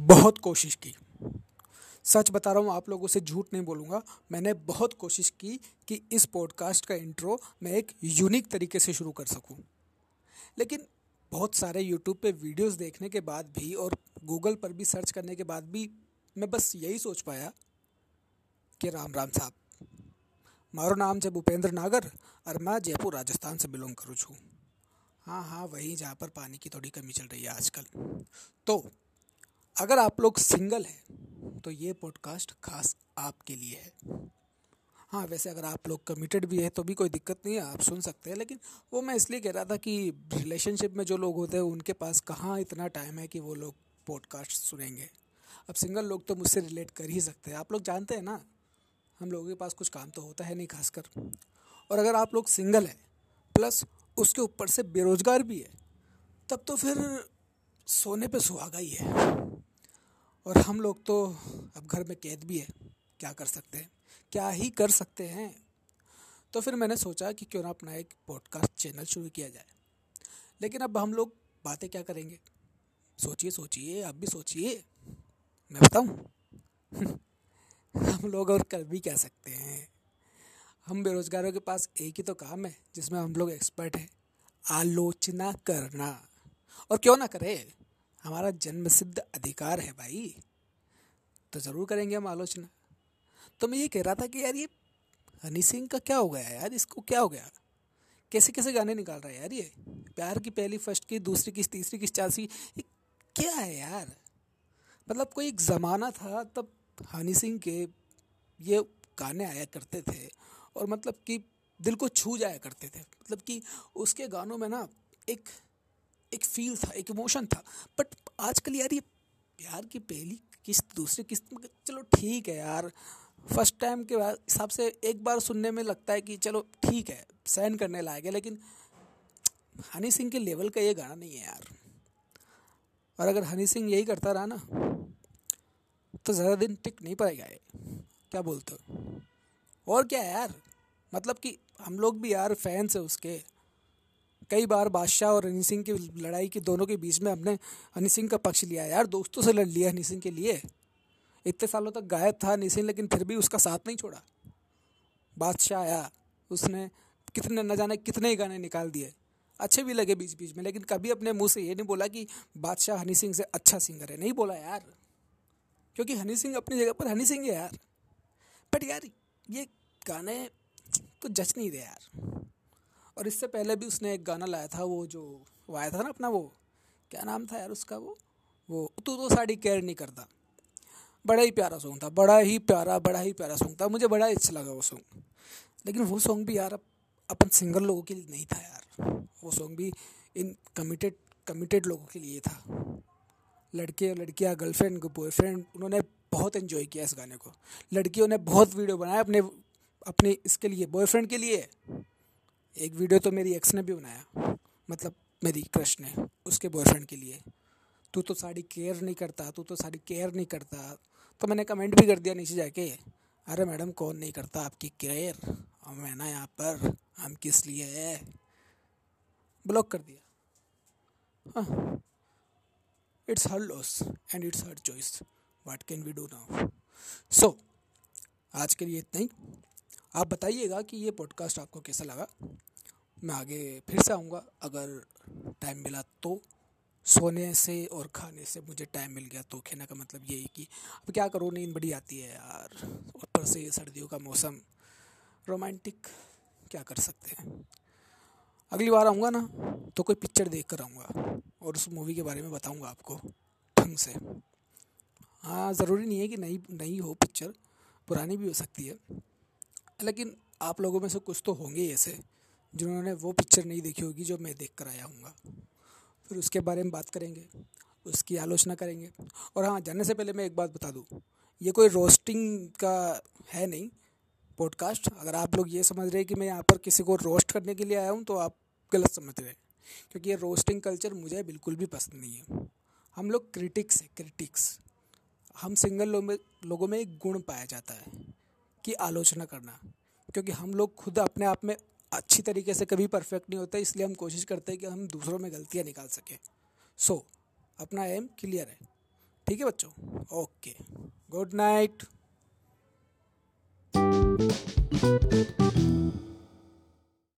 बहुत कोशिश की। सच बता रहा हूँ, आप लोगों से झूठ नहीं बोलूँगा। मैंने बहुत कोशिश की कि इस पॉडकास्ट का इंट्रो मैं एक यूनिक तरीके से शुरू कर सकूँ। लेकिन बहुत सारे यूट्यूब पे वीडियोस देखने के बाद भी और गूगल पर भी सर्च करने के बाद भी मैं बस यही सोच पाया कि राम राम साहब, मारो नाम છે भूपेंद्र नागर और मैं जयपुर, राजस्थान से बिलोंग करूँ छूँ। हाँ हाँ वहीं जहाँ पर पानी की थोड़ी कमी चल रही है आजकल। तो अगर आप लोग सिंगल हैं तो ये पॉडकास्ट खास आपके लिए है। हाँ वैसे अगर आप लोग कमिटेड भी हैं तो भी कोई दिक्कत नहीं है, आप सुन सकते हैं। लेकिन वो मैं इसलिए कह रहा था कि रिलेशनशिप में जो लोग होते हैं, उनके पास कहाँ इतना टाइम है कि वो लोग पॉडकास्ट सुनेंगे? अब सिंगल लोग तो मुझसे रिलेट कर ही सकते हैं। आप लोग जानते हैं ना, हम लोगों के पास कुछ काम तो होता है नहीं खासकर। और अगर आप लोग सिंगल हैं प्लस उसके ऊपर से बेरोजगार भी है, तब तो फिर सोने पे सुहागा ही है। और हम लोग तो अब घर में कैद भी है, क्या कर सकते हैं? क्या ही कर सकते हैं? तो फिर मैंने सोचा कि क्यों ना अपना एक पॉडकास्ट चैनल शुरू किया जाए। लेकिन अब हम लोग बातें क्या करेंगे? सोचिए सोचिए, आप भी सोचिए। मैं बताऊँ? हम लोग और कर भी क्या सकते हैं? हम बेरोजगारों के पास एक ही तो काम है, जिसमें हम लोग एक्सपर्ट हैं। आलोचना करना। और क्यों ना करे? हमारा जन्म सिद्ध अधिकार है भाई। तो ज़रूर करेंगे हम आलोचना। तो मैं ये कह रहा था कि यार ये हनी सिंह का क्या हो गया यार? इसको क्या हो गया? कैसे कैसे गाने निकाल रहा है यार ये? प्यार की पहली फ़र्स्ट की, दूसरी की, तीसरी की चारसी ये क्या है यार? मतलब कोई एक ज़माना था तब हनी सिंह के ये गाने आया करते थे और मतलब कि दिल को छू जाया करते थे। मतलब कि उसके गानों में ना एक एक फील था, एक इमोशन था। बट आजकल यार ये प्यार की पहली किस्त दूसरी किस्त चलो ठीक है यार। फ़र्स्ट टाइम के बाद हिसाब से एक बार सुनने में लगता है कि चलो ठीक है, सहन करने लायक है, लेकिन हनी सिंह के लेवल का ये गाना नहीं है यार। और अगर हनी सिंह यही करता रहा ना तो ज़्यादा दिन टिक नहीं पाएगा ये। क्या बोलते हो? और क्या है यार? मतलब कि हम लोग भी यार फैंस हैं उसके। कई बार बादशाह और हनी सिंह की लड़ाई की दोनों के बीच में हमने हनी सिंह का पक्ष लिया यार, दोस्तों से लड़ लिया हनी सिंह के लिए। इतने सालों तक गायब था हनी सिंह, लेकिन फिर भी उसका साथ नहीं छोड़ा। बादशाह आया, उसने कितने न जाने कितने ही गाने निकाल दिए। अच्छे भी लगे बीच बीच में, लेकिन कभी अपने मुँह से ये नहीं बोला कि बादशाह हनी सिंह से अच्छा सिंगर है। नहीं बोला यार, क्योंकि हनी सिंह अपनी जगह पर हनी सिंह है यार। बट यार, ये गाने तो जच नहीं रहे यार। और इससे पहले भी उसने एक गाना लाया था, वो जो वो आया था ना अपना वो, क्या नाम था यार उसका वो? वो, तू तो साड़ी केयर नहीं करता। बड़ा ही प्यारा सॉन्ग था, बड़ा ही प्यारा, बड़ा ही प्यारा सॉन्ग था। मुझे बड़ा अच्छा लगा वो सॉन्ग लेकिन वो सॉन्ग भी यार अपन सिंगर लोगों के लिए नहीं था यार। वो सॉन्ग भी इन कमिटेड कमिटेड लोगों के लिए था। लड़के और लड़कियाँ गर्लफ्रेंड बॉयफ्रेंड उन्होंने बहुत इन्जॉय किया इस गाने को। लड़कियों ने बहुत वीडियो बनाया अपने अपने इसके लिए बॉयफ्रेंड के लिए। एक वीडियो तो मेरी एक्स ने भी बनाया मतलब मेरी क्रश ने, उसके बॉयफ्रेंड के लिए। तू तो साड़ी केयर नहीं करता, तू तो साड़ी केयर नहीं करता। तो मैंने कमेंट भी कर दिया नीचे जाके, अरे मैडम, कौन नहीं करता आपकी केयर और मैं ना यहाँ पर, हम किस लिए है? ब्लॉक कर दिया। It's her loss and it's her choice what can we do now so आज के लिए इतना ही। आप बताइएगा कि ये पॉडकास्ट आपको कैसा लगा? मैं आगे फिर से आऊँगा। अगर टाइम मिला तो सोने से और खाने से मुझे टाइम मिल गया तो कहने का मतलब यही कि अब क्या करो? नींद बड़ी आती है यार। ऊपर से सर्दियों का मौसम रोमांटिक क्या कर सकते हैं? अगली बार आऊँगा ना तो कोई पिक्चर देख कर आऊँगा और उस मूवी के बारे में बताऊँगा आपको ढंग से। हाँ ज़रूरी नहीं है कि नई नई हो पिक्चर पुरानी भी हो सकती है। लेकिन आप लोगों में से कुछ तो होंगे ऐसे, जिन्होंने वो पिक्चर नहीं देखी होगी जो मैं देख कर आया हूँ फिर उसके बारे में बात करेंगे, उसकी आलोचना करेंगे। और हाँ जानने से पहले मैं एक बात बता दूँ, ये कोई रोस्टिंग का है नहीं पॉडकास्ट अगर आप लोग ये समझ रहे हैं कि मैं यहाँ पर किसी को रोस्ट करने के लिए आया हूँ तो आप गलत समझ रहे हैं। क्योंकि ये रोस्टिंग कल्चर मुझे बिल्कुल भी पसंद नहीं है। हम लोग क्रिटिक्स हैं क्रिटिक्स हम सिंगल लोग में, लोगों में एक गुण पाया जाता है, कि आलोचना करना। क्योंकि हम लोग खुद अपने आप में अच्छी तरीके से कभी परफेक्ट नहीं होते इसलिए हम कोशिश करते हैं कि हम दूसरों में गलतियाँ निकाल सकें। सो so, अपना एम क्लियर है। ठीक है बच्चों? Okay good night